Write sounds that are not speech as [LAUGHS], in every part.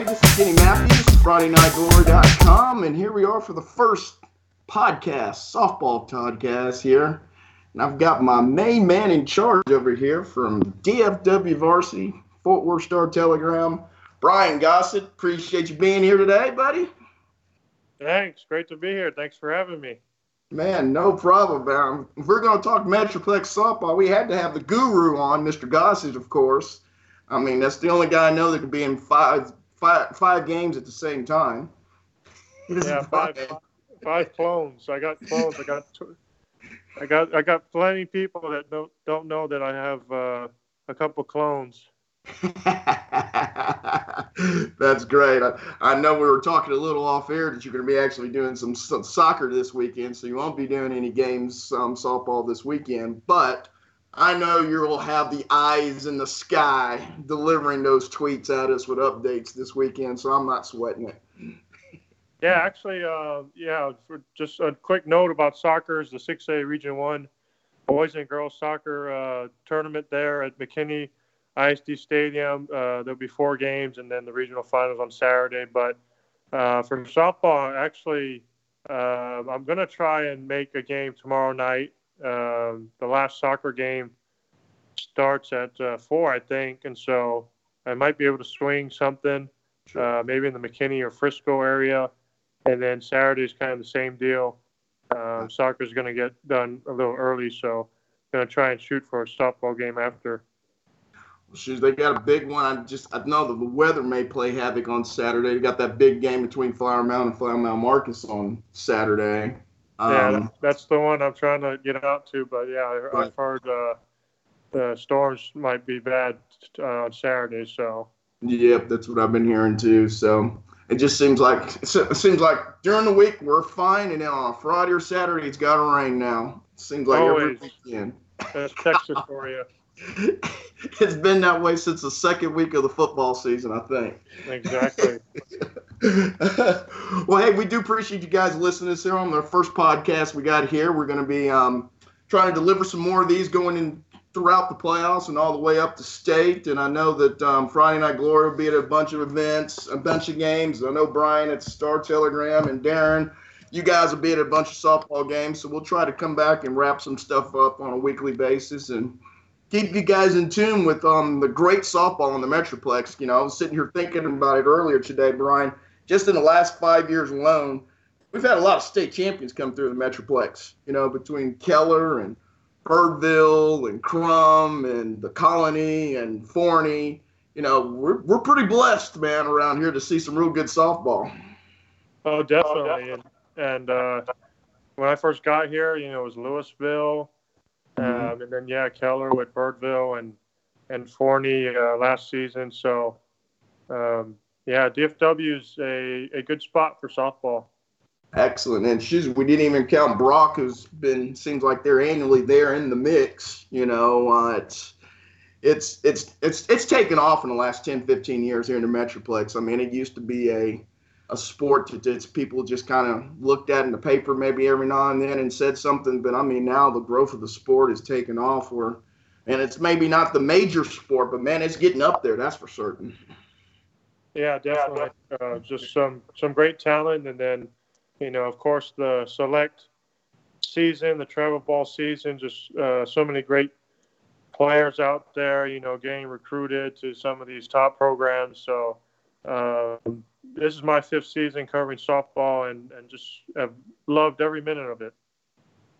everybody. This is Kenny Matthews, FridayNightGlory.com, and here we are for the first podcast, softball podcast here. And I've got my main man in charge over here from DFW Varsity, Fort Worth Star Telegram, Brian Gosset. Appreciate you being here today, buddy. Thanks. Great to be here. Thanks for having me. Man, no problem, man. If we're going to talk Metroplex softball, we had to have the guru on, Mr. Gosset, of course. I mean, that's the only guy I know that can be in five, five, five games at the same time. [LAUGHS] Yeah, [LAUGHS] five, five clones. I got clones. I got, I got, I got plenty of people that don't don't know that I have uh, a couple clones. [LAUGHS] That's great. I, I, know we were talking a little off air that you're going to be actually doing some, some soccer this weekend, so you won't be doing any games, um, softball this weekend. But I know you'll have the eyes in the sky delivering those tweets at us with updates this weekend, so I'm not sweating it. [LAUGHS] Yeah, actually, uh, yeah. just a quick note about soccer is the 6A Region One boys and girls soccer uh, tournament there at McKinney ISD Stadium. Uh, there'll be four games, and then the regional finals on Saturday. But uh, for softball, actually, uh, I'm going to try and make a game tomorrow night um, the last soccer game starts at uh, four, I think, and so I might be able to swing something, uh, maybe in the McKinney or Frisco area, and then Saturday is kind of the same deal. Um, soccer is going to get done a little early, so I'm going to try and shoot for a softball game after. Shoot, they got a big one. I just I know that the weather may play havoc on Saturday. They got that big game between Flower Mound and Flower Mound Marcus on Saturday. Um, yeah, that's the one I'm trying to get out to. But yeah. I've heard uh, the storms might be bad uh, on Saturday. So. Yep, that's what I've been hearing too. So it just seems like it seems like during the week we're fine, and then on Friday or Saturday it's got to rain now. It seems like Always. every weekend. That's Texas for you. [LAUGHS] it's been that way since the second week of the football season, I think. Exactly. [LAUGHS] [LAUGHS] well, hey, we do appreciate you guys listening to us here on the first podcast we got here. We're going to be um, trying to deliver some more of these going in throughout the playoffs and all the way up to state. And I know that um, Friday Night Glory will be at a bunch of events, a bunch of games. I know Brian at Star Telegram and Darren, you guys will be at a bunch of softball games. So we'll try to come back and wrap some stuff up on a weekly basis and keep you guys in tune with um, the great softball in the Metroplex. You know, I was sitting here thinking about it earlier today, Brian just in the last five years alone, we've had a lot of state champions come through the Metroplex. You know, between Keller and Birdville and Krum and the Colony and Forney. You know, we're, we're pretty blessed, man, around here to see some real good softball. Oh, definitely. And, and uh, when I first got here, you know, it was Lewisville, mm-hmm. um, and then yeah, Keller with Birdville and and Forney uh, last season. So um, yeah, DFW is a, a good spot for softball. Excellent. And she's, we didn't even count Brock, who's been, seems like they're annually there in the mix. You know, uh, it's, it's, it's, it's, it's taken off in the last 10, 15 years here in the Metroplex. I mean, it used to be a, a sport that it's people just kind of looked at in the paper maybe every now and then and said something. But I mean, now the growth of the sport has taken off where, and it's maybe not the major sport, but man, it's getting up there. That's for certain. Yeah, definitely. Uh, just some some great talent, and then you know, of course, the select season, the travel ball season, just uh, so many great players out there. You know, getting recruited to some of these top programs. So uh, this is my fifth season covering softball, and and just have loved every minute of it.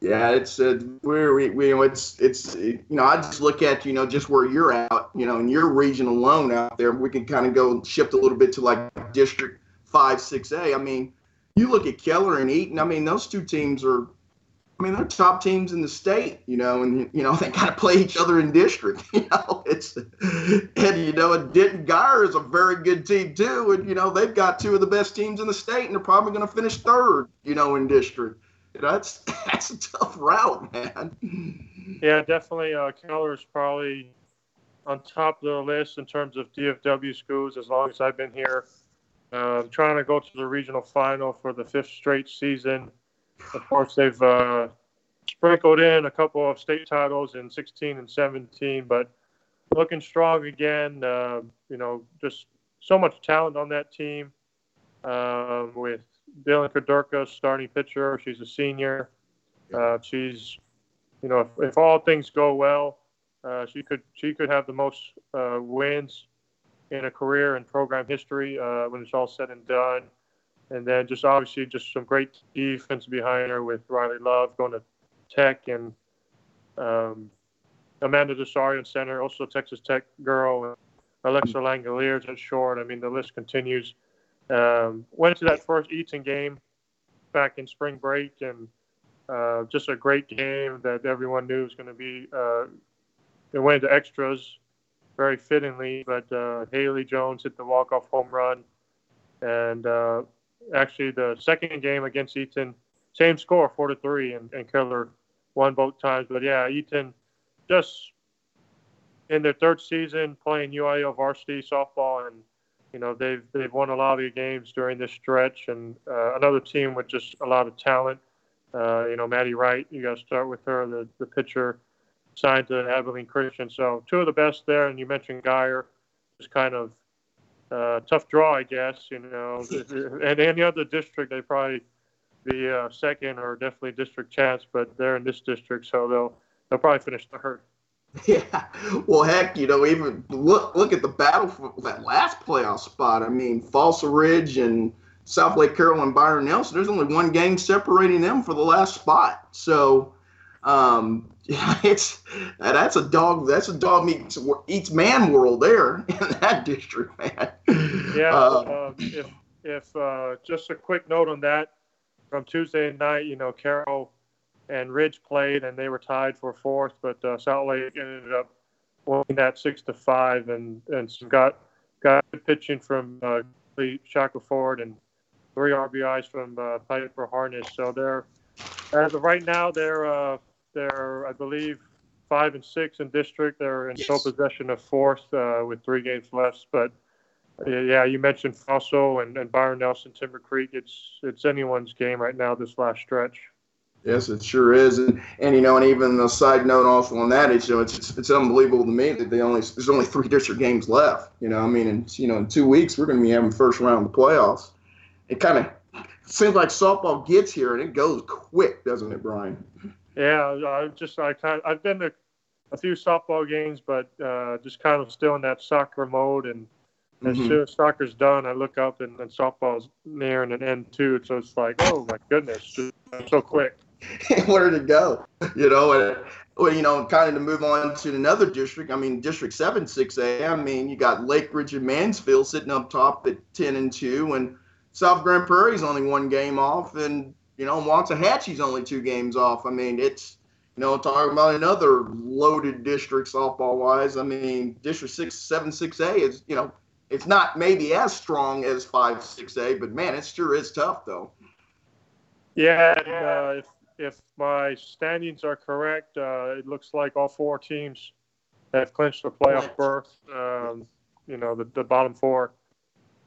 Yeah, it's uh, we're we, we it's it's you know I just look at you know just where you're at you know in your region alone out there we can kind of go shift a little bit to like District Five Six A. I mean, you look at Keller and Eaton. I mean, those two teams are, I mean, they're top teams in the state. You know, and you know [LAUGHS] they kind of play each other in district. [LAUGHS] You know, it's and you know and Denton Guyer is a very good team too, and you know they've got two of the best teams in the state, and they're probably going to finish third. You know, in district that's [LAUGHS] that's a tough route, man. Yeah, definitely. Uh, Keller is probably on top of the list in terms of DFW schools as long as I've been here. Uh, trying to go to the regional final for the fifth straight season. Of course, they've uh, sprinkled in a couple of state titles in 16 and 17, but looking strong again. Uh, you know, just so much talent on that team. Um, with Dylan Kadurka, starting pitcher, she's a senior. Uh, she's, you know, if, if, all things go well, uh, she could she could have the most uh, wins in a career in program history uh, when it's all said and done. And then just obviously just some great defense behind her with Riley Love going to Tech and um, Amanda Desario in center, also Texas Tech girl, Alexa Langeliers at short. I mean, the list continues. Um, went to that first Eaton game back in spring break, and uh, just a great game that everyone knew was going to be. Uh, it went into extras very fittingly, but uh, Haley Jones hit the walk-off home run, and uh, actually the second game against Eaton, same score, four to three, and, and Keller won both times. But yeah, Eaton just in their third season playing UIL varsity softball, and you know they've they've won a lot of the games during this stretch, and uh, another team with just a lot of talent. Uh, you know, Maddie Wright, you got to start with her, the the pitcher signed to Abilene Christian. So two of the best there, and you mentioned Guyer, just kind of uh, tough draw, I guess. You know, [LAUGHS] and any other district they probably be a second or definitely district chance, but they're in this district, so they'll they'll probably finish third. [LAUGHS] Yeah, well, heck, you know, even look look at the battle for that last playoff spot. I mean, Fossil Ridge and Southlake Carroll and Byron Nelson. There's only one game separating them for the last spot. So, um, [LAUGHS] yeah, it's that's a dog. That's a dog eats, eats man world there [LAUGHS] in that district, man. Yeah. Uh, um, if if uh, just a quick note on that, from Tuesday night, you know, Carroll and Ridge played, and they were tied for fourth, but uh, Southlake ended up winning that six to five, and and some got got pitching from uh, Shackelford and three RBIs from uh, Piper Harness. So they're as of right now, they're uh, they're I believe five and six in district. They're in yes. sole possession of fourth uh, with three games left, but yeah, you mentioned Fossil and, and Byron Nelson, Timber Creek. It's it's anyone's game right now this last stretch. Yes, it sure is, and and you know, and even a side note also on that, it's you know, it's, it's unbelievable to me that they only there's only three district games left. You know, I mean, in you know, in two weeks we're going to be having first round of the playoffs. It kind of seems like softball gets here and it goes quick, doesn't it, Brian? Yeah, I just I kind of, I've been to a few softball games, but uh, just kind of still in that soccer mode and as mm-hmm. soon as soccer's done, I look up and, and softball's nearing an end too. So it's like, oh my goodness, so quick. [LAUGHS] Where it go? You know, and, well, you know, kind of to move on to another district. I mean, District Seven, Six A. I mean, you got Lake Ridge and Mansfield sitting up top at ten and two, and South Grand Prairie's only one game off, and you know, Waxahachie's only two games off. I mean, it's you know, talking about another loaded district softball wise. I mean, District Six, Seven, Six A is you know it's not maybe as strong as five six A, but man, it sure is tough though. Yeah, uh, if my standings are correct, uh, it looks like all four teams have clinched the playoff berth. Um, you know, the, the bottom four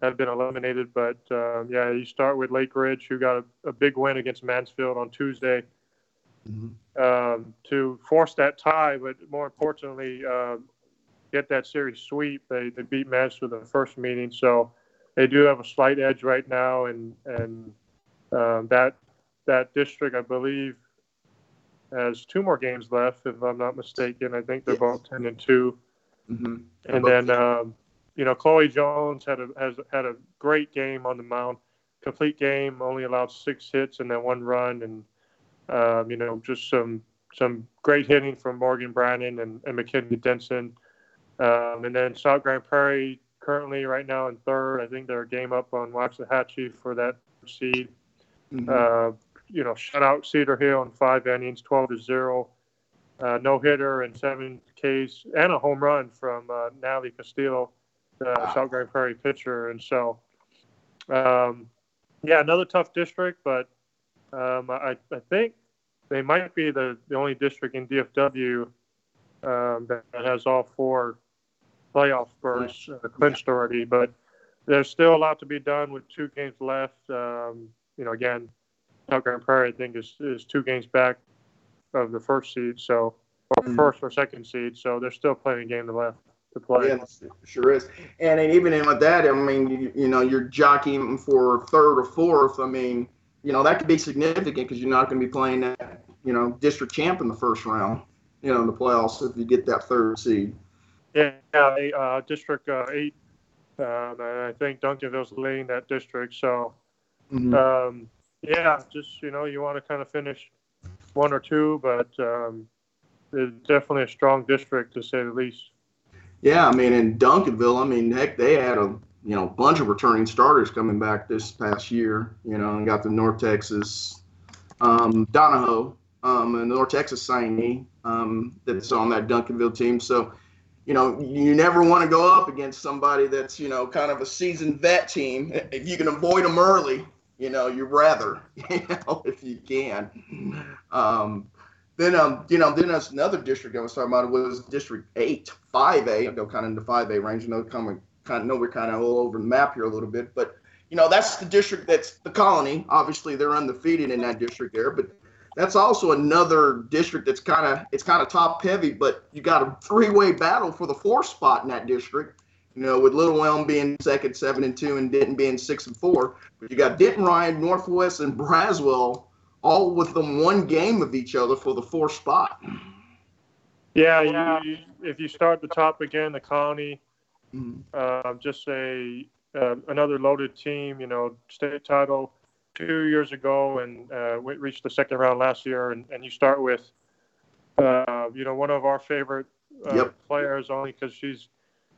have been eliminated, but uh, yeah, you start with Lake Ridge, who got a, a big win against Mansfield on Tuesday. Mm-hmm. Um, to force that tie, but more importantly, uh, get that series sweep. They, they beat Mansfield in the first meeting, so they do have a slight edge right now, and and um, that that district, I believe, has two more games left, if I'm not mistaken. I think they're yes. both ten and 2 mm-hmm. And then, um, you know, Chloe Jones had a has had a great game on the mound, complete game, only allowed six hits and then one run, and um, you know, just some some great hitting from Morgan Brannon and, and McKinney Denson. Um, and then South Grand Prairie currently right now in third. I think they're a game up on Waxahachie for that seed. Mm-hmm. Uh, you know, shut out Cedar Hill in five innings, 12 to 0. Uh, no hitter and seven Ks and a home run from uh, Natalie Castillo, the wow. South Grand Prairie pitcher. And so, um, yeah, another tough district, but um, I, I think they might be the, the only district in DFW um, that has all four playoff berths uh, clinched already, but there's still a lot to be done with two games left. Um, you know, again, South Grand Prairie, I think, is, is two games back of the first seed, so or mm-hmm. first or second seed, so they're still playing a game to left. to play. Yeah, sure is. And, and even in with that, I mean, you, you know, you're jockeying for third or fourth. I mean, you know, that could be significant because you're not going to be playing that, you know, district champ in the first round, you know, in the playoffs if you get that third seed. Yeah, yeah uh, District uh, 8, uh, I think Duncanville's leading that district. So, mm-hmm. um, yeah, just, you know, you want to kind of finish one or two, but um, it's definitely a strong district to say the least. Yeah, I mean, in Duncanville, I mean, heck, they had a you know bunch of returning starters coming back this past year. You know, and got the North Texas um, Donahoe, um, a North Texas signee um, that's on that Duncanville team. So, you know, you never want to go up against somebody that's you know kind of a seasoned vet team. If you can avoid them early, you know, you'd rather, [LAUGHS] you know, if you can. Um, then, um, you know, then there's another district I was talking about was District Eight, Five A. I'll go kind of into Five A range. You know, kind of, know we're kind of all over the map here a little bit, but you know, that's the district that's the colony. Obviously, they're undefeated in that district there, but that's also another district that's kind of it's kind of top heavy. But you got a three-way battle for the fourth spot in that district. You know, with Little Elm being second, seven and two, and Denton being six and four. But you got Denton Ryan, Northwest, and Braswell all within one game of each other for the fourth spot. Yeah, you, if you start the top again, the Colony, mm-hmm. uh, just a uh, another loaded team. You know, state title two years ago, and uh, we reached the second round last year. And, and you start with, uh, you know, one of our favorite uh, yep. players, only because she's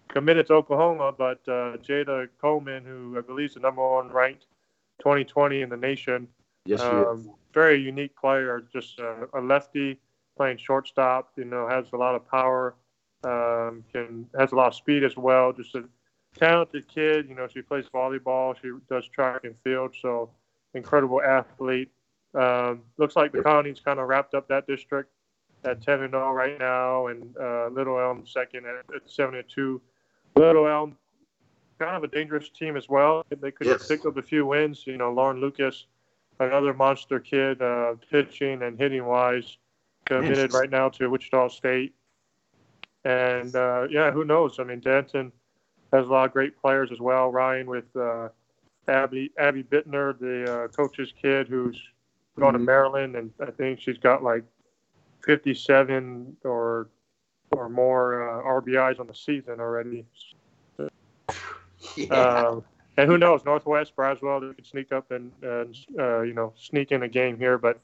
committed to Oklahoma, but uh, Jayda Coleman, who I believe is the number one ranked 2020 in the nation. Yes, um, very unique player, just a, a, lefty playing shortstop. You know, has a lot of power, um, can has a lot of speed as well. Just a talented kid. You know, she plays volleyball. She does track and field. So incredible athlete. Um, looks like the Colony's kind of wrapped up that district at 10 and 0 right now, and uh, Little Elm second at, at 7 and 2. Little Elm, kind of a dangerous team as well. They could yes. pick up a few wins. You know, Lauren Lucas another monster kid, uh, pitching and hitting wise, committed right now to Wichita State. And uh, yeah, who knows? I mean, Denton has a lot of great players as well. Ryan with uh, Abby Abby Bittner, the uh, coach's kid, who's going mm-hmm. to Maryland, and I think she's got like 57 or or more uh, RBIs on the season already. Yeah. Uh, and who knows, Northwest Braswell they could sneak up and, and uh, you know sneak in a game here, but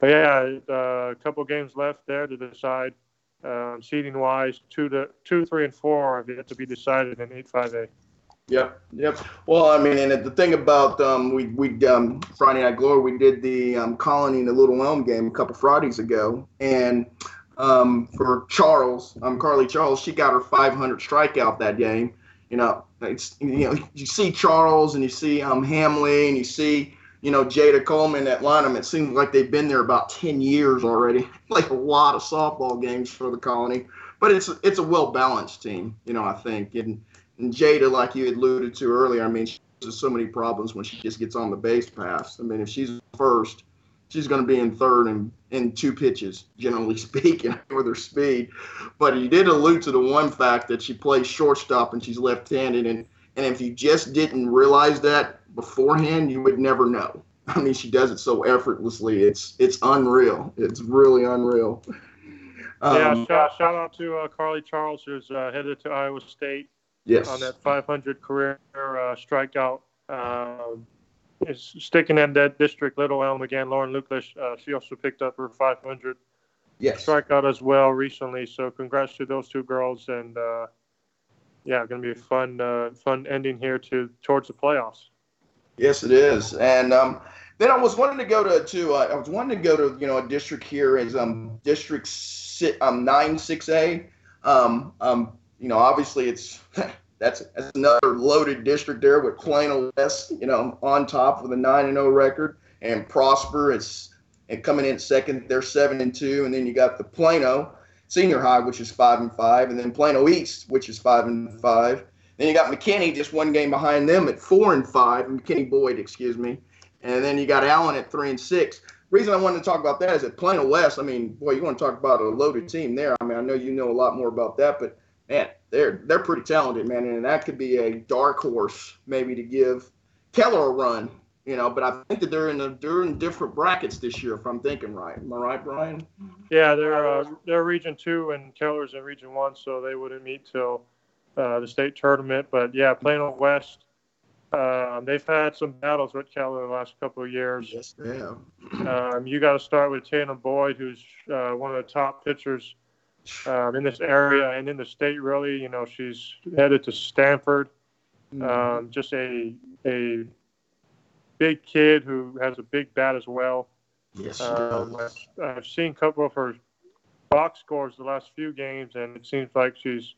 but yeah, uh, a couple games left there to decide um, seeding wise. Two to two, three, and four have yet to be decided in eight five A. Yep, yep. Well, I mean, and the thing about um, we we um, Friday Night Glory, we did the um, Colony and the Little Elm game a couple Fridays ago, and um, for Charles, um, Carly Charles, she got her 500 strikeout that game, you know, it's you know you see Charles and you see um Hamley and you see you know Jayda Coleman at lineup. It seems like they've been there about ten years already. [LAUGHS] like a lot of softball games for the Colony, but it's it's a well balanced team. You know, I think and, and Jayda, like you alluded to earlier, I mean, she has so many problems when she just gets on the base pass. I mean, if she's first, she's going to be in third and in two pitches, generally [LAUGHS] speaking, [LAUGHS] with her speed. But he did allude to the one fact that she plays shortstop and she's left-handed, and and if you just didn't realize that beforehand, you would never know. I mean, she does it so effortlessly. It's it's unreal. It's really unreal. Um, yeah, shout, shout out to uh, Carly Charles, who's uh, headed to Iowa State. Yes. On that 500 career uh, strikeout. Is sticking in that district, Little Elm again. Lauren Lucas, uh, she also picked up her 500 yes. strikeout as well recently. So congrats to those two girls, and uh, yeah, going to be a fun, uh, fun ending here to towards the playoffs. Yes, it is, and um, then I was wanting to go to to uh, I was wanting to go to you know a district here is um district si- um nine six A, um um you know obviously it's [LAUGHS] that's, that's another loaded district there with Plano West, you know, on top with a nine and zero oh record, and Prosper is and coming in second. They're seven and two, and then you got the Plano Senior High, which is five and five, and then Plano East, which is five and five. Then you got McKinney, just one game behind them at four and five. McKinney Boyd, excuse me, and then you got Allen at three and six. Reason I wanted to talk about that is that Plano West. I mean, boy, you want to talk about a loaded team there. I mean, I know you know a lot more about that, but man, they're they're pretty talented, man, and that could be a dark horse maybe to give Keller a run. You know, but I think that they're in the they're in different brackets this year, if I'm thinking right. Am I right, Brian? Yeah, they're uh, they're Region Two and Keller's in Region One, so they wouldn't meet till uh, the state tournament. But yeah, Plano West, um, they've had some battles with Keller the last couple of years. Yes, they have. Um, you got to start with Tatum Boyd, who's uh, one of the top pitchers um, in this area and in the state. Really, you know, she's headed to Stanford. Mm-hmm. Um, just a a big kid who has a big bat as well. yes, Um. I've, I've seen a couple of her box scores the last few games, and it seems like she's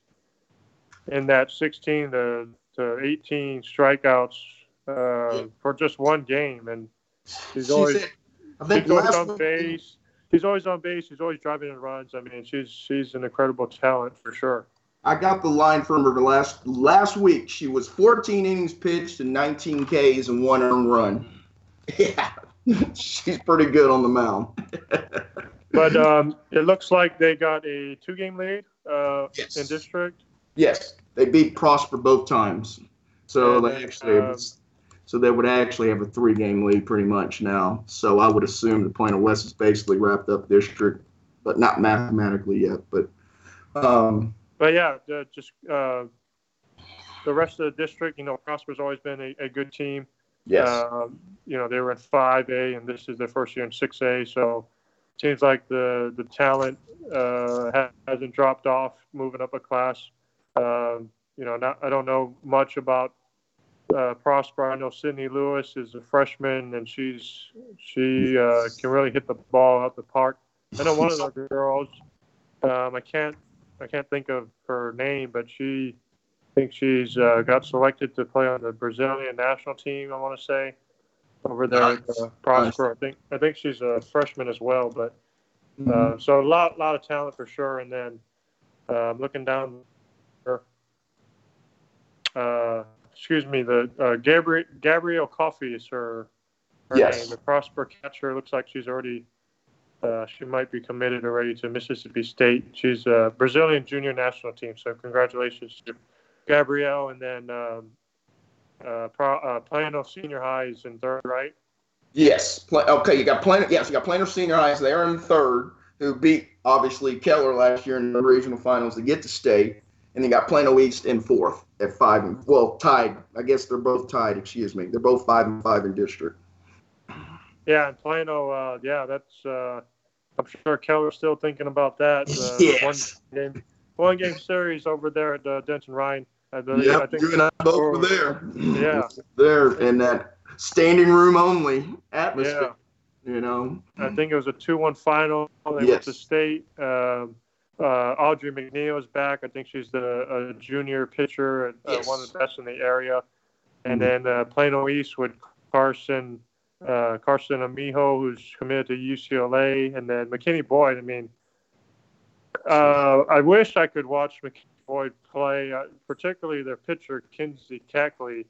in that 16 to, to 18 strikeouts uh, Yeah. for just one game, and she's She's always in- I think she's last on base. She's always on base. She's always driving in runs. I mean, she's she's an incredible talent for sure. I got the line from her last last week. She was 14 innings pitched and 19 Ks and one earned run. [LAUGHS] Yeah, she's pretty good on the mound. [LAUGHS] But um, it looks like they got a two-game lead uh, Yes. in district. Yes, they beat Prosper both times, so And they actually um, so they would actually have a three-game lead pretty much now. So I would assume the Plano West is basically wrapped up district, but not mathematically yet. But um, But yeah, just uh, the rest of the district, you know, Prosper's always been a, a good team. yes, Um, you know, they were in 5A, and this is their first year in 6A. So it seems like the the talent uh, hasn't dropped off, moving up a class. Um, you know, not, I don't know much about uh, Prosper. I know Sydney Lewis is a freshman, and she's she uh, can really hit the ball out the park. I know one of the [LAUGHS] girls. Um, I can't I can't think of her name, but she I think she's uh, got selected to play on the Brazilian national team. I want to say over there at uh, Prosper. I think I think she's a freshman as well. But uh, so a lot lot of talent for sure. And then uh, looking down, there, uh, excuse me, the uh, Gabriel Gabrielle Coffee is her her Yes. name. The Prosper catcher looks like she's already. Uh, she might be committed already to Mississippi State. She's a Brazilian junior national team. So congratulations to Gabrielle. And then um, uh, Pro, uh, Plano Senior High is in third, right? Yes. Okay, you got Plano. Yes, you got Plano Senior Highs. They are in third, who beat obviously Keller last year in the regional finals to get to state, and you got Plano East in fourth at five and well tied. I guess they're both tied. Excuse me. They're both five and five in district. Yeah, and Plano. Uh, yeah, that's. Uh, I'm sure Keller's still thinking about that. Uh, Yes. One game, one game series over there at uh, Denton Ryan. I believe. Yep, I think. you and I both were there. Yeah. [LAUGHS] there in that standing room only atmosphere. Yeah, You know. I think it was a two-one final. They went Yes. to state. Um, uh, Audrey McNeil is back. I think she's the a junior pitcher, and uh, Yes. one of the best in the area. And Mhm. then uh, Plano East with Carson uh, Carson Amijo, who's committed to UCLA, and then McKinney Boyd. I mean, uh, I wish I could watch McKinney Boyd play, uh, particularly their pitcher Kinsey Cackley.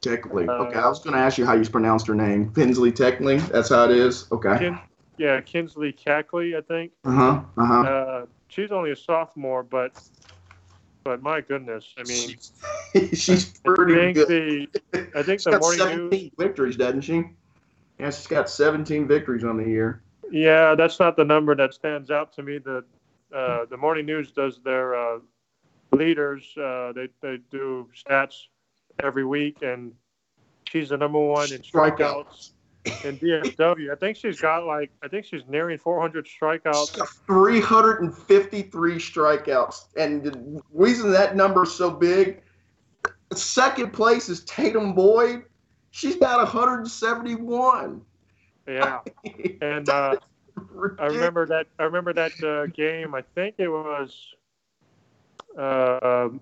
Technically. Uh, okay, I was going to ask you how you pronounced her name. Kinsley Technically. That's how it is. Okay. Kin- yeah, Kinsley Cackley, I think. Uh huh. Uh huh. Uh, she's only a sophomore, but but my goodness, I mean, she's I pretty think good. the I think She's the got morning 17 news. victories, doesn't she? Yeah, she's got 17 victories on the year. Yeah, that's not the number that stands out to me. The uh, the morning news does their uh, leaders. Uh, they they do stats every week, and she's the number one in strikeouts in DFW. I think she's got like I think she's nearing 400 She's strikeouts. got 353 strikeouts. And the reason that number is so big, second place is Tatum Boyd. She's got 171. Yeah, [LAUGHS] and uh, I remember that. I remember that uh, game. I think it was. Uh, um,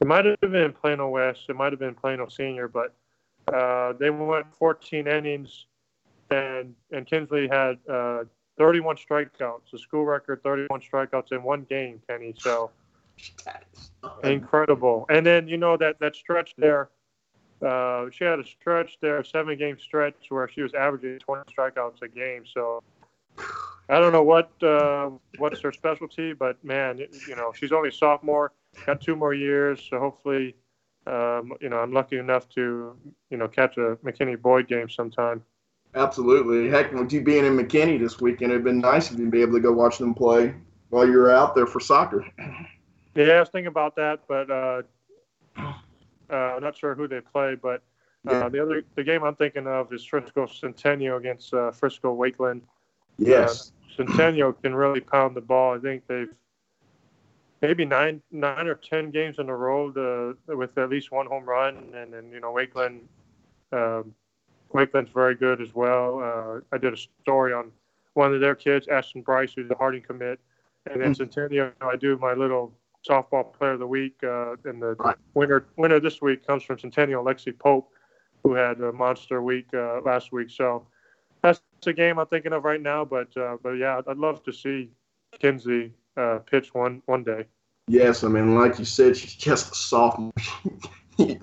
it might have been Plano West. It might have been Plano Senior, but uh, they went 14 innings, and and Kinsley had uh, 31 strikeouts, a school record 31 strikeouts in one game, Kenny. So incredible. And then you know that that stretch there. Uh, she had a stretch there, seven game stretch where she was averaging 20 strikeouts a game. So I don't know what uh, what's her specialty, but man, you know, she's only a sophomore, got two more years, so hopefully, um, you know, I'm lucky enough to, you know, catch a McKinney Boyd game sometime. Absolutely. Heck, with you being in McKinney this weekend, it'd been nice if you'd be able to go watch them play while you're out there for soccer. Yeah, I was thinking about that, but uh, uh, I'm not sure who they play. But uh, yeah. the other the game I'm thinking of is Frisco Centennial against uh, Frisco Wakeland. Yes. Centennial can really pound the ball. I think they've maybe nine nine or ten games in a row with at least one home run, and then you know Wakeland. Um, Wakeland's very good as well. Uh, I did a story on one of their kids, Ashton Bryce, who's a Harding commit, and then mm-hmm. Centennial. I do my little softball player of the week, uh, and the right. winner winner this week comes from Centennial, Lexi Pope, who had a monster week uh, last week. So that's a game I'm thinking of right now. But uh, but yeah, I'd love to see Kinsey uh, pitch one one day. Yes, I mean, like you said, she's just a sophomore. [LAUGHS] you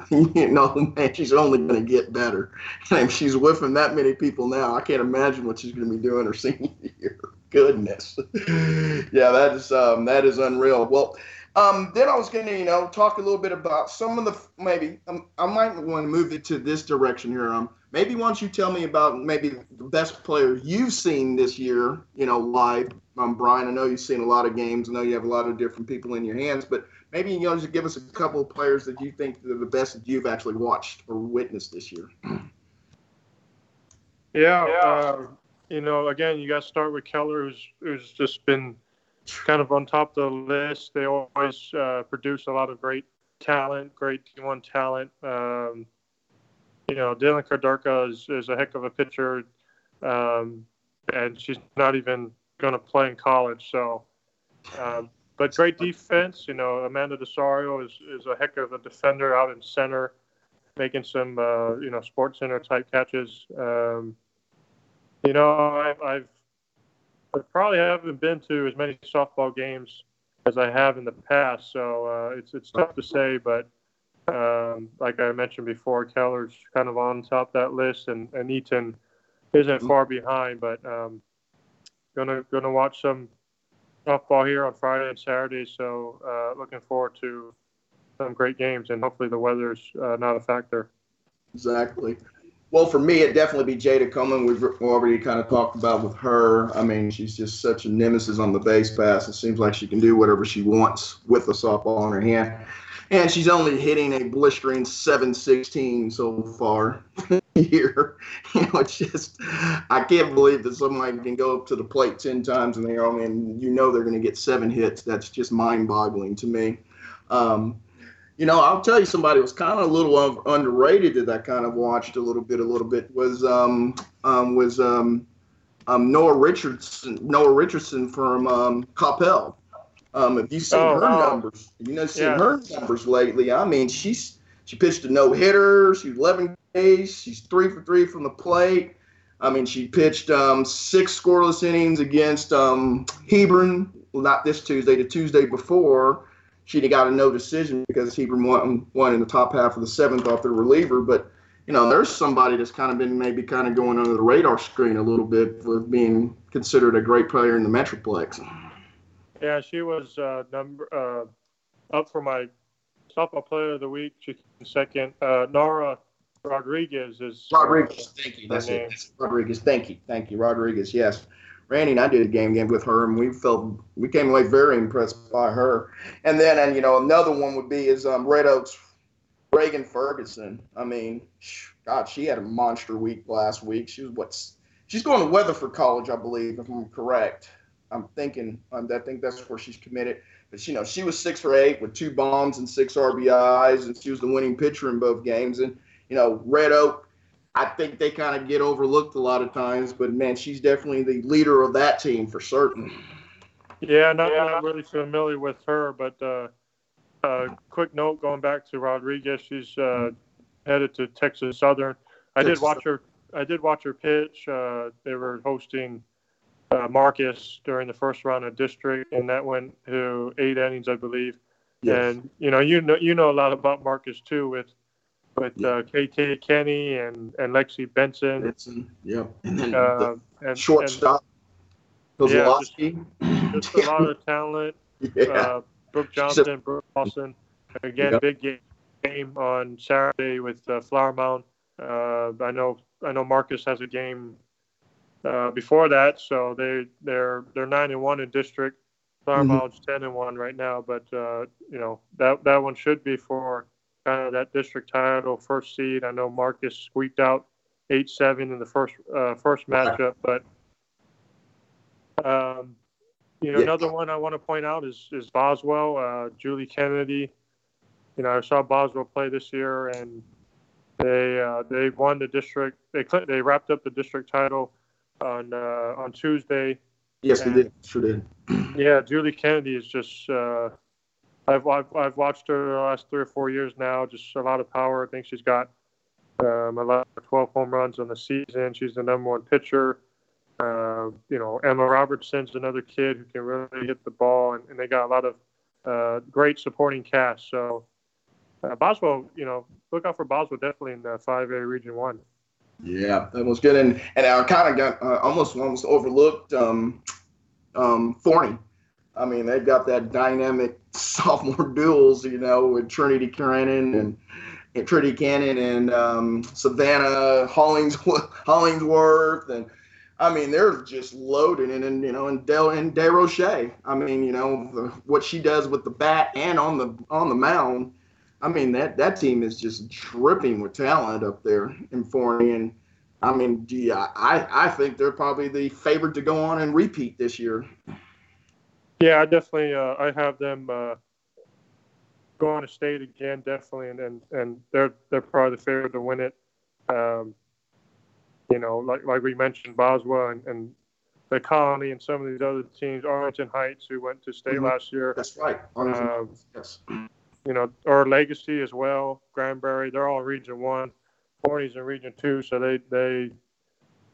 know, man, she's only going to get better. And she's whiffing that many people now. I can't imagine what she's going to be doing her [LAUGHS] senior year. Goodness, [LAUGHS] yeah, that is um, that is unreal. Well, um, then I was going to, you know, talk a little bit about some of the maybe um, I might want to move it to this direction here. Um, maybe once you tell me about maybe the best player you've seen this year, you know, live. Um, Brian, I know you've seen a lot of games. I know you have a lot of different people in your hands, but maybe you know, just give us a couple of players that you think are the best that you've actually watched or witnessed this year. Yeah. Uh, you know, again, you got to start with Keller, who's who's just been kind of on top of the list. They always uh, produce a lot of great talent, great D1 talent. Um, you know, Dylan Kardarka is, is a heck of a pitcher, um, and she's not even going to play in college. So, um, but great defense. You know, Amanda Desario is, is a heck of a defender out in center, making some, uh, you know, SportsCenter type catches. Um, you know, I've, I've I probably haven't been to as many softball games as I have in the past, so uh, it's it's tough to say. But um, like I mentioned before, Keller's kind of on top of that list, and, and Eaton isn't far behind. But um, gonna gonna watch some softball here on Friday and Saturday, so uh, looking forward to some great games, and hopefully the weather's uh, not a factor. Exactly. Well, for me, it'd definitely be Jayda Coleman. We've already kind of talked about with her. I mean, she's just such a nemesis on the base pass. It seems like she can do whatever she wants with the softball in her hand. And she's only hitting a blistering 716 so far [LAUGHS] here. You know, it's just, I can't believe that somebody can go up to the plate 10 times and they're and you know they're going to get seven hits. That's just mind boggling to me. Um, you know, I'll tell you somebody was kind of a little underrated that I kind of watched a little bit, a little bit was um, um was um, um Noah Richardson, Noah Richardson from um, Coppell. Um, have you've seen oh, her wow. numbers? You know, seen yeah. her numbers lately. I mean, she's she pitched a no hitter. She's 11 days. She's three for three from the plate. I mean, she pitched um, six scoreless innings against um, Hebron. Well, not this Tuesday, the Tuesday before she'd have got a no decision because Hebron won, won in the top half of the seventh off their reliever. But, you know, there's somebody that's kind of been maybe kind of going under the radar screen a little bit with being considered a great player in the Metroplex. Yeah, she was uh, number uh, up for my softball player of the week. She second. Uh, Nora Rodriguez is Rodriguez. Thank you. That's it. Rodriguez. Thank you. Thank you, Rodriguez. Yes. Randy and I did a game game with her, and we felt we came away very impressed by her. And then, and you know, another one would be is um, Red Oaks, Reagan Ferguson. I mean, God, she had a monster week last week. She was what's she's going to Weatherford College, I believe, if I'm correct. I'm thinking, um, I think that's where she's committed. But you know, she was six for eight with two bombs and six RBIs, and she was the winning pitcher in both games. And you know, Red Oak I think they kind of get overlooked a lot of times, but man, she's definitely the leader of that team for certain. Yeah, not, yeah. not really familiar with her, but uh, uh, quick note going back to Rodriguez, she's uh, headed to Texas Southern. I did watch her. I did watch her pitch. Uh, they were hosting uh, Marcus during the first round of district, and that went to eight innings, I believe. Yes. And you know, you know, you know a lot about Marcus too with with yeah. uh, KT Kenny and, and Lexi Benson. Benson, yeah. And then uh, the and, shortstop, and. Yeah, just, just a lot of talent. [LAUGHS] yeah. Uh, Brooke Johnson, Brooke Lawson. Again, Yep. big game on Saturday with uh, Flower Mound. Uh, I know I know Marcus has a game uh, before that, so they they're they're nine and one in district. Flower Mhm. Ten and one right now, but uh, you know that that one should be for kind of that district title, first seed. I know Marcus squeaked out eight seven in the first uh, first matchup, but um, you know Yeah. another one I want to point out is is Boswell, uh, Julie Kennedy. You know I saw Boswell play this year, and they uh, they won the district. They they wrapped up the district title on uh, on Tuesday. yes, they did. Sure did. [CLEARS THROAT] Yeah, Julie Kennedy is just. Uh, I've, I've I've watched her the last three or four years now. Just a lot of power. I think she's got um, a lot of 12 home runs on the season. She's the number one pitcher. Uh, you know, Emma Robertson's another kid who can really hit the ball, and, and they got a lot of uh, great supporting cast. So uh, Boswell, you know, look out for Boswell definitely in the 5A Region One. Yeah, that was good, and and I kind of got uh, almost almost overlooked um, um, Forney. I mean, they've got that dynamic [LAUGHS] sophomore duels, you know, with Trinity Cannon and, and Trinity Cannon and um, Savannah Hollings, [LAUGHS] Hollingsworth, and I mean, they're just loaded, and, and you know, and Del and DeRoche. I mean, you know, the, what she does with the bat and on the on the mound. I mean, that that team is just dripping with talent up there in Forney, and I mean, gee, I I think they're probably the favorite to go on and repeat this year. Yeah, I definitely. Uh, I have them uh, going to state again, definitely, and, and and they're they're probably the favorite to win it. Um, you know, like like we mentioned, Boswell and, and the Colony and some of these other teams, Arlington Heights, who went to state Mhm. last year. That's right. Um, yes. You know, or Legacy as well, Granbury. They're all Region One. Forney's in Region Two, so they they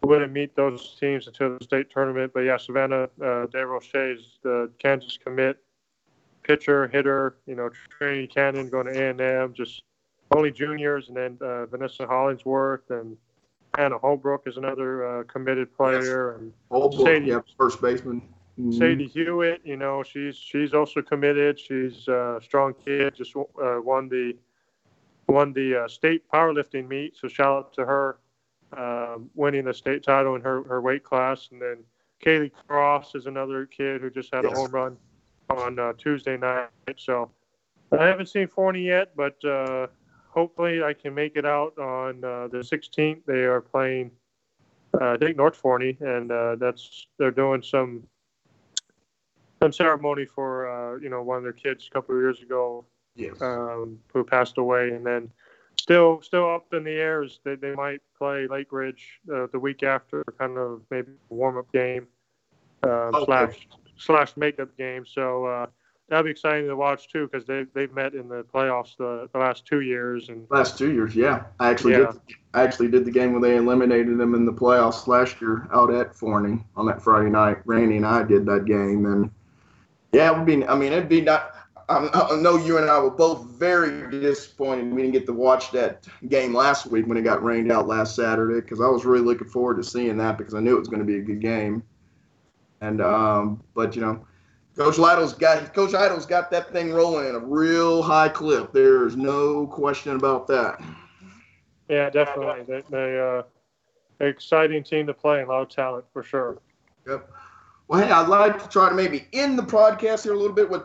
wouldn't meet those teams until the state tournament. But yeah, Savannah uh, DeRoche is the Kansas commit pitcher, hitter. You know, Trinity Cannon going to A and M, just only juniors, and then uh, Vanessa Hollingsworth and Hannah Holbrook is another uh, committed player, and Old book, Sadie- yeah, first baseman. Mhm. Sadie Hewitt, you know, she's she's also committed. She's a strong kid. Just uh, won the won the uh, state powerlifting meet. So shout out to her um, winning the state title in her, her weight class. And then Kaylee Cross is another kid who just had a home run on uh, Tuesday night. So I haven't seen Forney yet, but uh, hopefully I can make it out on uh, the 16th. They are playing, uh, I think North Forney, and uh, that's they're doing some some ceremony for uh, you know one of their kids a couple of years ago Yes. um, who passed away, and then still still up in the air is they, they might play Lake Ridge uh, the week after, kind of maybe warm up game um, Okay. slash slash makeup game. So uh, that'll be exciting to watch too because they they've met in the playoffs the, the last two years, and Last two years, yeah. I actually Yeah. did. I actually did the game where they eliminated them in the playoffs last year out at Forney on that Friday night. Randy and I did that game, and yeah, it would be. I mean, it'd be not. I know you and I were both very disappointed we didn't get to watch that game last week when it got rained out last Saturday because I was really looking forward to seeing that because I knew it was going to be a good game. And um, but you know, Coach Lytle's got Coach Idle's got that thing rolling at a real high clip. There's no question about that. yeah, definitely they, they uh, exciting team to play and a lot of talent for sure. Yep. Well, hey, I'd like to try to maybe end the podcast here a little bit with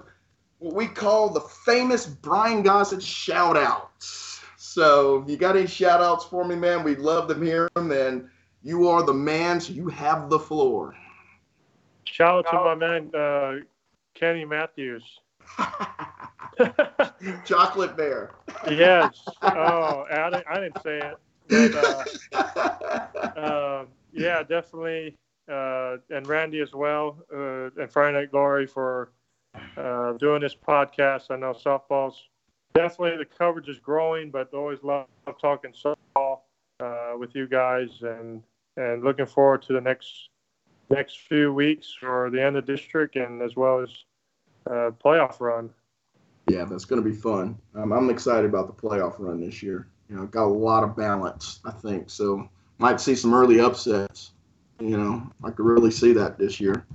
what we call the famous Brian Gosset shout outs. So if you got any shout outs for me, man, we'd love to hear them. And you are the man, so you have the floor. Shout out to my man uh, Kenny Matthews. [LAUGHS] Chocolate Bear. yes. Oh, I didn't, I didn't say it. But, uh, um, [LAUGHS] yeah, definitely. Uh, and Randy as well, uh, and Friday Night Glory for uh, doing this podcast. I know softball's definitely the coverage is growing, but always love talking softball uh, with you guys, and and looking forward to the next next few weeks for the end of district and as well as uh, playoff run. yeah, that's going to be fun. Um, I'm excited about the playoff run this year. You know, got a lot of balance, I think. So might see some early upsets. You know, I could really see that this year.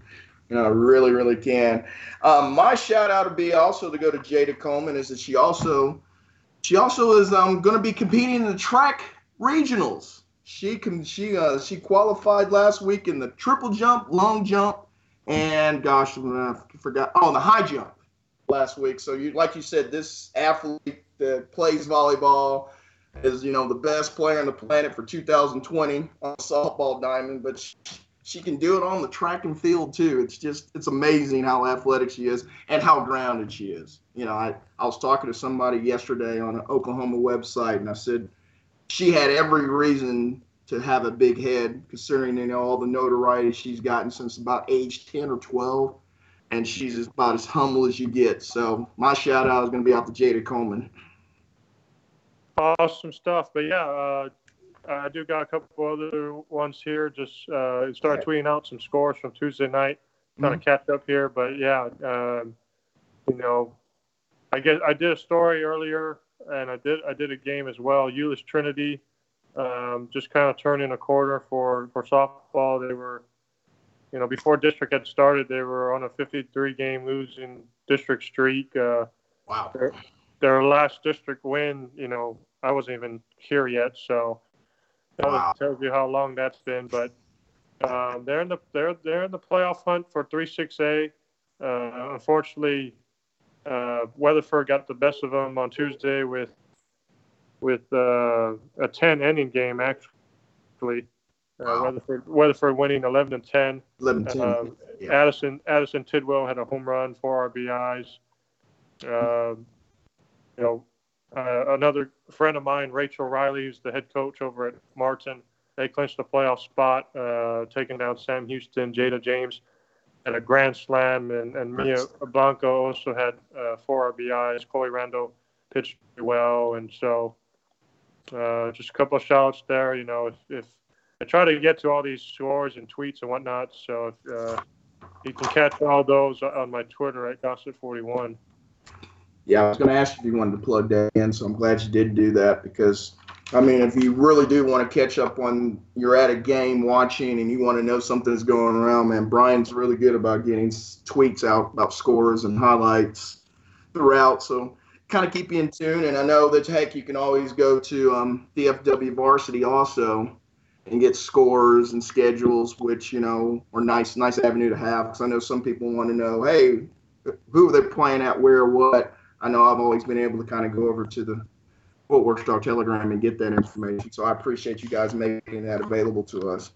You know, I really, really can. Um, my shout out would be also to go to Jayda Coleman is that she also she also is um, going to be competing in the track regionals. She can she uh, she qualified last week in the triple jump, long jump, and gosh, I forgot. Oh, the high jump last week. So you like you said, this athlete that plays volleyball is you know the best player on the planet for 2020 on softball diamond, but she, she can do it on the track and field too. It's just it's amazing how athletic she is and how grounded she is. You know, I, I was talking to somebody yesterday on an Oklahoma website and I said she had every reason to have a big head considering you know all the notoriety she's gotten since about age 10 or 12 and she's about as humble as you get. So my shout out is going to be out to Jayda Coleman. Awesome stuff. But yeah, uh, I do got a couple other ones here. Just uh, start tweeting out some scores from Tuesday night. Kind of mm-hmm. catch up here, but yeah, um, you know, I guess I did a story earlier, and I did I did a game as well. Euless Trinity, um, just kind of turning a corner for for softball. They were, you know, before district had started, they were on a 53 game losing district streak. Uh, wow. Their, their last district win, you know, I wasn't even here yet, so that wow. tells you how long that's been. But um, they're in the they're they're in the playoff hunt for three six A. Uh, unfortunately, uh, Weatherford got the best of them on Tuesday with with uh, a ten inning game actually. Uh, wow. Weatherford Weatherford winning eleven to ten. 11 10. Um, yeah. Addison Addison Tidwell had a home run, four RBIs. Um, you know, uh, another friend of mine, Rachel Riley, who's the head coach over at Martin, they clinched the playoff spot, uh, taking down Sam Houston, Jada James, at a grand slam, and, and Mia Blanco also had uh, four RBIs. Chloe Randall pitched well, and so uh, just a couple of shots there. You know, if, if I try to get to all these scores and tweets and whatnot, so if, uh, you can catch all those on my Twitter at Gosset41 yeah, I was going to ask if you wanted to plug that in, so I'm glad you did do that because, I mean, if you really do want to catch up when you're at a game watching and you want to know something's going around, man, Brian's really good about getting tweets out about scores and highlights throughout. So kind of keep you in tune. And I know that, heck, you can always go to um, DFW Varsity also and get scores and schedules, which, you know, are nice, nice avenue to have because I know some people want to know, hey, who are they playing at, where, what I know I've always been able to kind of go over to the Fort Worth Star Telegram and get that information. So I appreciate you guys making that available to us.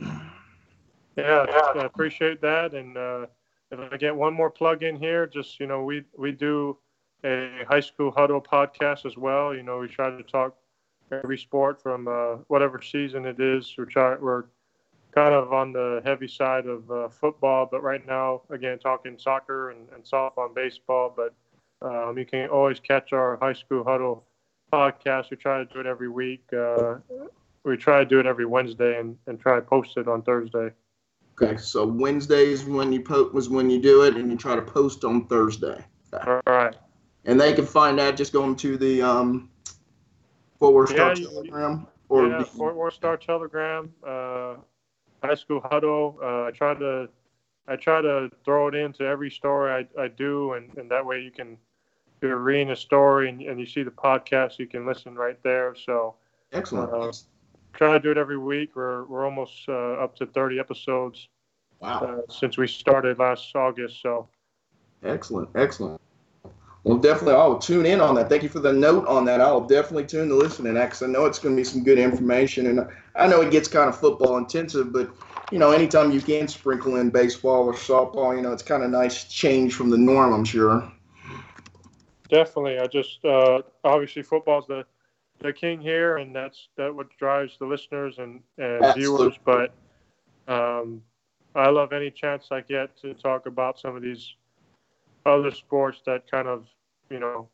Yeah, I appreciate that. And uh, if I get one more plug in here, just you know, we we do a high school huddle podcast as well. You know, we try to talk every sport from uh, whatever season it is. We're try, we're kind of on the heavy side of uh, football, but right now, again, talking soccer and, and softball and baseball. But um, you can always catch our high school huddle podcast. We try to do it every week. Uh, we try to do it every Wednesday and, and try to post it on Thursday. Okay, so Wednesdays when you post was when you do it, and you try to post on Thursday. Okay. All right. And they can find that just going to the um, Fort Worth Star Telegram or yeah, Fort Worth Star Telegram, uh, High School Huddle. Uh, I try to I try to throw it into every story I, I do, and, and that way you can you're reading a story and, and you see the podcast, you can listen right there. So excellent. Uh, try to do it every week. We're we're almost uh, up to 30 episodes. Wow. Uh, since we started last August, so. Excellent, excellent. Well, definitely, I'll tune in on that. Thank you for the note on that. I'll definitely tune to listen in that because I know it's going to be some good information. And I know it gets kind of football intensive, but you know, anytime you can sprinkle in baseball or softball, you know, it's kind of nice change from the norm. I'm sure definitely. I just uh, obviously football's the the king here, and that's that what drives the listeners and, and viewers. But um, I love any chance I get to talk about some of these other sports that kind of you know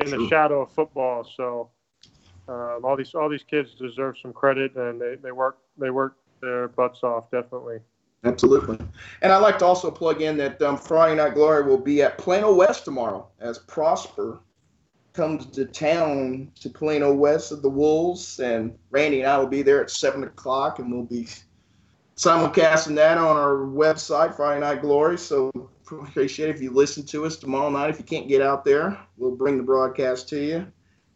in the shadow of football. So um, all these all these kids deserve some credit, and they, they work they work their butts off definitely. Absolutely. And I'd like to also plug in that um, Friday Night Glory will be at Plano West tomorrow as Prosper comes to town to Plano West of the Wolves. And Randy and I will be there at 7 o'clock and we'll be simulcasting that on our website, Friday Night Glory. So appreciate if you listen to us tomorrow night. If you can't get out there, we'll bring the broadcast to you.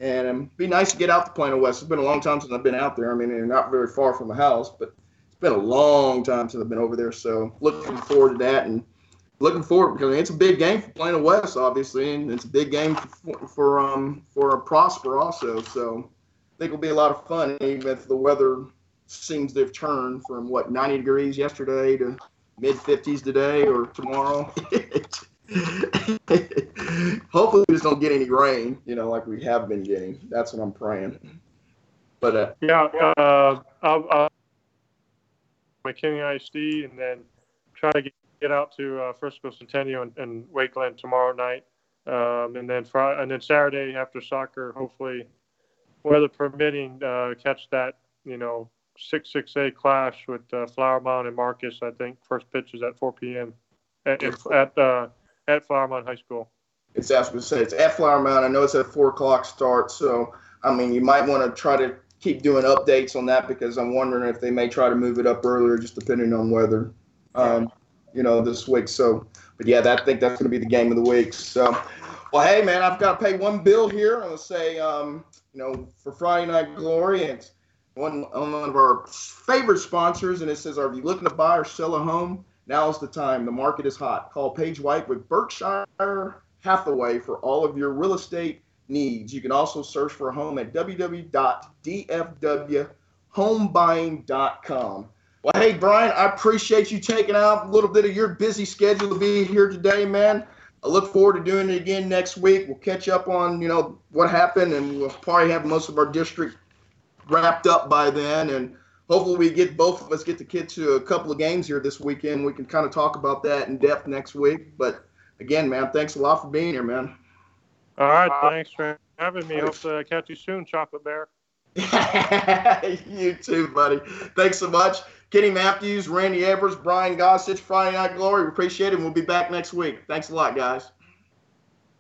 And um, be nice to get out to Plano West. It's been a long time since I've been out there. I mean, not very far from the house, but it's been a long time since I've been over there. So looking forward to that and looking forward because it's a big game for Plano West, obviously, and it's a big game for, for um for Prosper also. So I think it'll be a lot of fun, even if the weather seems to have turned from what 90 degrees yesterday to mid 50s today or tomorrow. [LAUGHS] Hopefully, we just don't get any rain, you know, like we have been getting. That's what I'm praying. But uh, yeah, uh, I'll McKinney ISD and then try to get, get out to uh, Frisco Centennial and, and Wakeland tomorrow night. Um, and then Friday, and then Saturday after soccer, hopefully, weather permitting, uh, catch that you know six six A clash with uh, Flower Mound and Marcus. I think first pitch is at 4 p.m. at at uh, at Flower Mound High School. It's as we say, it's at Flower Mound. I know it's at four o'clock start, so I mean you might want to try to keep doing updates on that because I'm wondering if they may try to move it up earlier, just depending on weather. Um, you know, this week. So, but yeah, that I think that's going to be the game of the week. So, well, hey man, I've got to pay one bill here. I'm going to say, um, you know, for Friday Night Glory, it's one, one of our favorite sponsors, and it says, "Are you looking to buy or sell a home? Now is the time. The market is hot. Call Paige White with Berkshire Hathaway for all of your real estate needs. You can also search for a home at www.dfwhomebuying.com. Well, hey, Brian, I appreciate you taking out a little bit of your busy schedule to be here today, man. I look forward to doing it again next week. We'll catch up on, you know, what happened, and we'll probably have most of our district wrapped up by then. And hopefully we get both of us get the kids to a couple of games here this weekend. We can kind of talk about that in depth next week. But again, man, thanks a lot for being here, man. All right, uh, thanks for having me. Hope to catch you soon, Chocolate Bear. [LAUGHS] you too, buddy. Thanks so much. Kenny Matthews, Randy Evers, Brian Gosset, Friday Night Glory. We appreciate it. And we'll be back next week. Thanks a lot, guys.